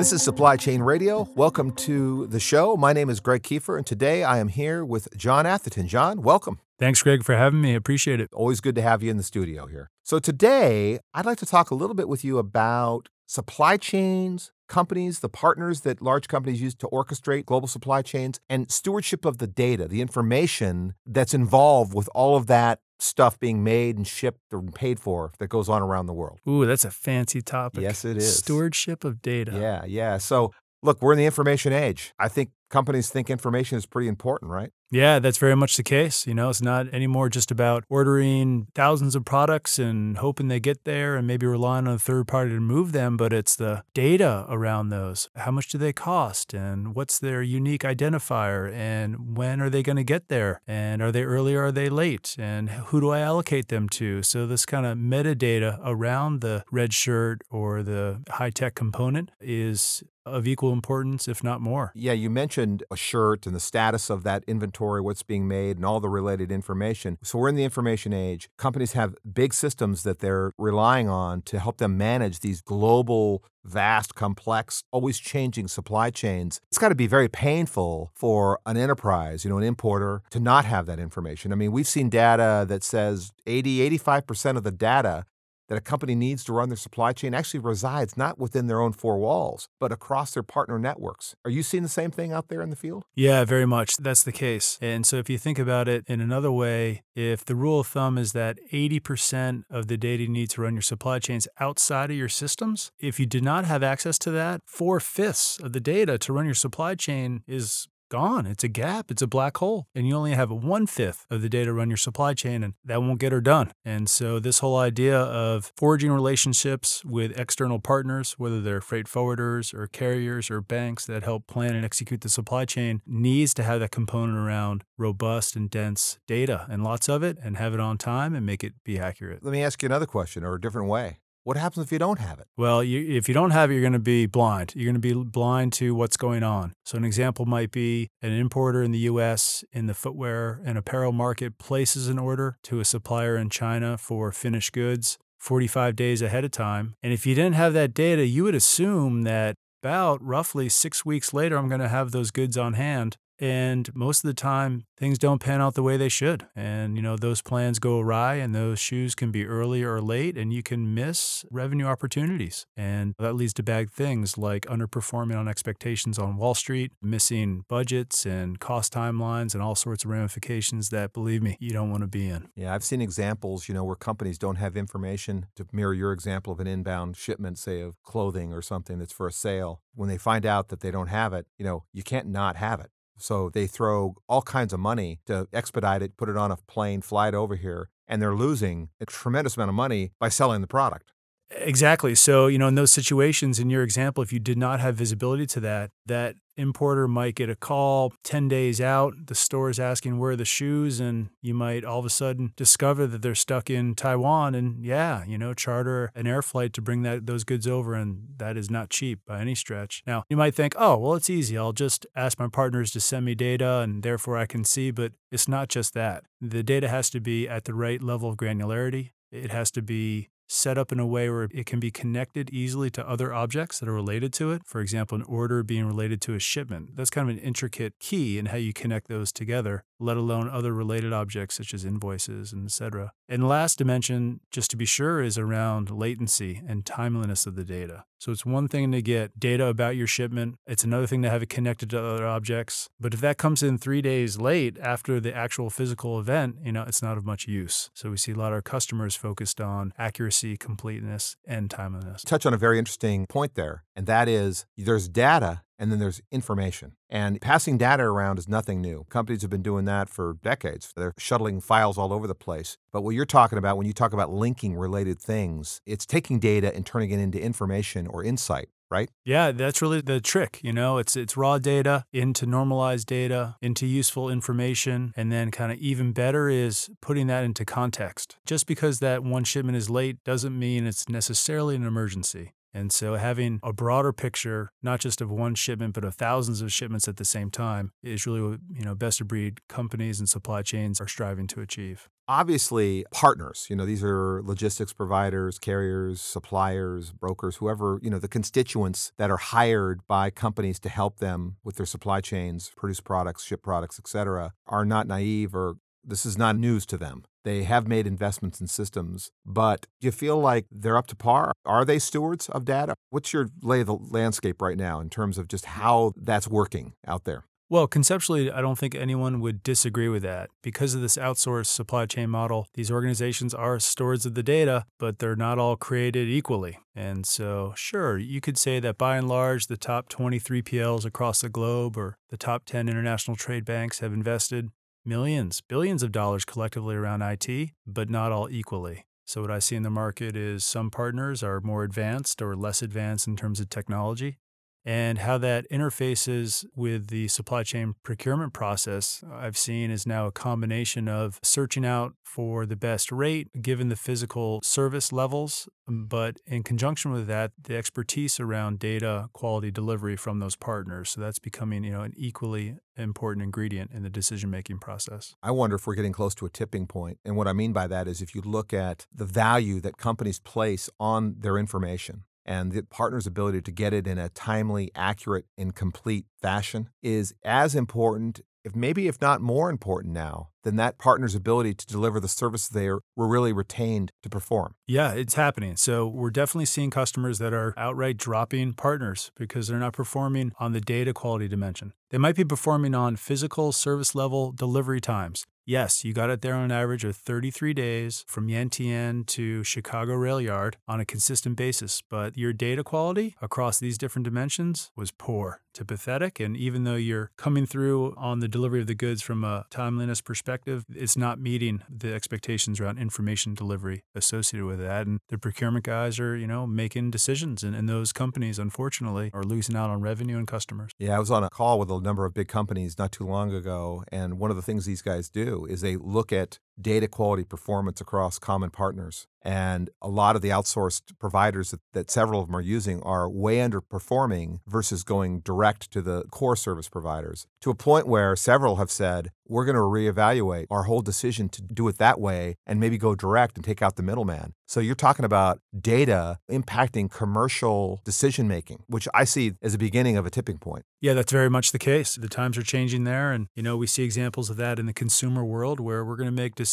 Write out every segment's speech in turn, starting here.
This is Supply Chain Radio. Welcome to the show. My name is Greg Kefer, and today I am here with John Atherton. John, welcome. Thanks, Greg, for having me. Appreciate it. Always good to have you in the studio here. So, today I'd like to talk a little bit with you about supply chains, companies, the partners that large companies use to orchestrate global supply chains, and stewardship of the data, the information that's involved with all of that stuff being made and shipped and paid for that goes on around the world. Ooh, that's a fancy topic. Yes, it is. Stewardship of data. Yeah, yeah. So, look, we're in the information age. I think companies think information is pretty important, right? Yeah, that's very much the case. You know, it's not anymore just about ordering thousands of products and hoping they get there and maybe relying on a third party to move them, but it's the data around those. How much do they cost? And what's their unique identifier? And when are they going to get there? And are they early or are they late? And who do I allocate them to? So, this kind of metadata around the red shirt or the high tech component is of equal importance, if not more. Yeah, you mentioned a shirt and the status of that inventory, what's being made, and all the related information. So we're in the information age. Companies have big systems that they're relying on to help them manage these global, vast, complex, always changing supply chains. It's got to be very painful for an enterprise, you know, an importer, to not have that information. I mean, we've seen data that says 80, 85% of the data that a company needs to run their supply chain actually resides not within their own four walls, but across their partner networks. Are you seeing the same thing out there in the field? Yeah, very much. That's the case. And so if you think about it in another way, if the rule of thumb is that 80% of the data you need to run your supply chains outside of your systems, if you did not have access to that, four fifths of the data to run your supply chain is gone. It's a gap. It's a black hole. And you only have one fifth of the data run your supply chain, and that won't get her done. And so, this whole idea of forging relationships with external partners, whether they're freight forwarders or carriers or banks that help plan and execute the supply chain, needs to have that component around robust and dense data and lots of it, and have it on time and make it be accurate. Let me ask you another question or a different way. What happens if you don't have it? Well, you, if you don't have it, you're going to be blind. You're going to be blind to what's going on. So, an example might be an importer in the US in the footwear and apparel market places an order to a supplier in China for finished goods 45 days ahead of time. And if you didn't have that data, you would assume that about roughly six weeks later, I'm going to have those goods on hand. And most of the time, things don't pan out the way they should. And, you know, those plans go awry and those shoes can be early or late and you can miss revenue opportunities. And that leads to bad things like underperforming on expectations on Wall Street, missing budgets and cost timelines and all sorts of ramifications that, believe me, you don't want to be in. Yeah, I've seen examples, you know, where companies don't have information to mirror your example of an inbound shipment, say of clothing or something that's for a sale. When they find out that they don't have it, you know, you can't not have it. So they throw all kinds of money to expedite it, put it on a plane, fly it over here, and they're losing a tremendous amount of money by selling the product. Exactly. So, you know, in those situations, in your example, if you did not have visibility to that, that importer might get a call 10 days out. The store is asking where are the shoes, and you might all of a sudden discover that they're stuck in Taiwan. And yeah, you know, charter an air flight to bring that those goods over, and that is not cheap by any stretch. Now, you might think, oh, well, it's easy. I'll just ask my partners to send me data, and therefore I can see. But it's not just that. The data has to be at the right level of granularity. It has to be set up in a way where it can be connected easily to other objects that are related to it. For example, an order being related to a shipment. That's kind of an intricate key in how you connect those together, let alone other related objects such as invoices and etc. And last dimension, just to be sure, is around latency and timeliness of the data. So it's one thing to get data about your shipment. It's another thing to have it connected to other objects. But if that comes in three days late after the actual physical event, you know, it's not of much use. So we see a lot of our customers focused on accuracy, completeness, and timeliness. Touch on a very interesting point there, and that is there's data and then there's information. And passing data around is nothing new. Companies have been doing that for decades. They're shuttling files all over the place. But what you're talking about when you talk about linking related things, it's taking data and turning it into information or insight right? Yeah, that's really the trick. You know, it's it's raw data into normalized data, into useful information, and then kind of even better is putting that into context. Just because that one shipment is late doesn't mean it's necessarily an emergency. And so having a broader picture, not just of one shipment, but of thousands of shipments at the same time, is really what you know best of breed companies and supply chains are striving to achieve. Obviously, partners, you know, these are logistics providers, carriers, suppliers, brokers, whoever, you know, the constituents that are hired by companies to help them with their supply chains, produce products, ship products, et cetera, are not naive or this is not news to them. They have made investments in systems, but do you feel like they're up to par? Are they stewards of data? What's your lay of the landscape right now in terms of just how that's working out there? Well, conceptually, I don't think anyone would disagree with that. Because of this outsourced supply chain model, these organizations are stewards of the data, but they're not all created equally. And so, sure, you could say that by and large, the top 20 3PLs across the globe or the top 10 international trade banks have invested millions, billions of dollars collectively around IT, but not all equally. So, what I see in the market is some partners are more advanced or less advanced in terms of technology and how that interfaces with the supply chain procurement process I've seen is now a combination of searching out for the best rate given the physical service levels, um, but in conjunction with that, the expertise around data quality delivery from those partners. So that's becoming, you know, an equally important ingredient in the decision-making process. I wonder if we're getting close to a tipping point. And what I mean by that is if you look at the value that companies place on their information, and the partner's ability to get it in a timely, accurate, and complete fashion is as important, if maybe if not more important now, than that partner's ability to deliver the service they were really retained to perform. Yeah, it's happening. So we're definitely seeing customers that are outright dropping partners because they're not performing on the data quality dimension. They might be performing on physical service level delivery times. Yes, you got it there on average of 33 days from Yantian to Chicago Rail Yard on a consistent basis, but your data quality across these different dimensions was poor to pathetic. And even though you're coming through on the delivery of the goods from a timeliness perspective, it's not meeting the expectations around information delivery associated with that. And the procurement guys are, you know, making decisions. And, and those companies, unfortunately, are losing out on revenue and customers. Yeah, I was on a call with a number of big companies not too long ago. And one of the things these guys do is they look at data quality performance across common partners. And a lot of the outsourced providers that, that, several of them are using are way underperforming versus going direct to the core service providers to a point where several have said, we're going to reevaluate our whole decision to do it that way and maybe go direct and take out the middleman. So you're talking about data impacting commercial decision making, which I see as a beginning of a tipping point. Yeah, that's very much the case. The times are changing there. And, you know, we see examples of that in the consumer world where we're going to make decisions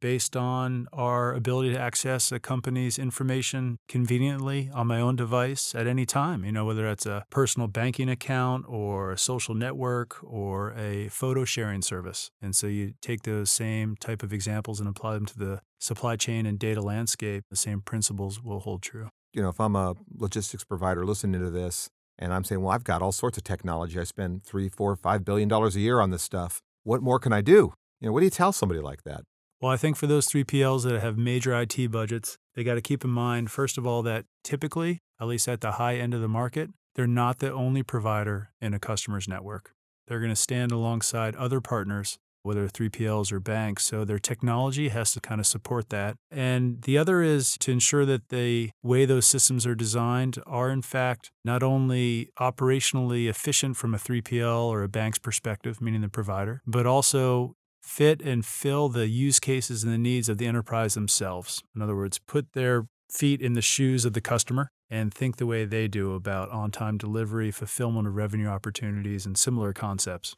based on our ability to access a company's information conveniently on my own device at any time, you know, whether it's a personal banking account or a social network or a photo sharing service. And so you take those same type of examples and apply them to the supply chain and data landscape. The same principles will hold true. You know, if I'm a logistics provider listening to this and I'm saying, well, I've got all sorts of technology. I spend three, four, five billion dollars a year on this stuff. What more can I do? You know, what do you tell somebody like that? Well, I think for those 3PLs that have major IT budgets, they got to keep in mind, first of all, that typically, at least at the high end of the market, they're not the only provider in a customer's network. They're going to stand alongside other partners, whether 3PLs or banks. So their technology has to kind of support that. And the other is to ensure that the way those systems are designed are, in fact, not only operationally efficient from a 3PL or a bank's perspective, meaning the provider, but also fit and fill the use cases and the needs of the enterprise themselves. In other words, put their feet in the shoes of the customer and think the way they do about on time delivery, fulfillment of revenue opportunities, and similar concepts.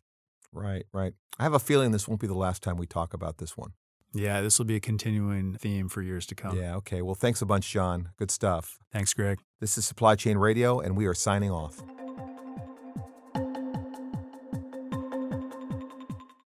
Right, right. I have a feeling this won't be the last time we talk about this one. Yeah, this will be a continuing theme for years to come. Yeah, okay. Well, thanks a bunch, John. Good stuff. Thanks, Greg. This is Supply Chain Radio, and we are signing off.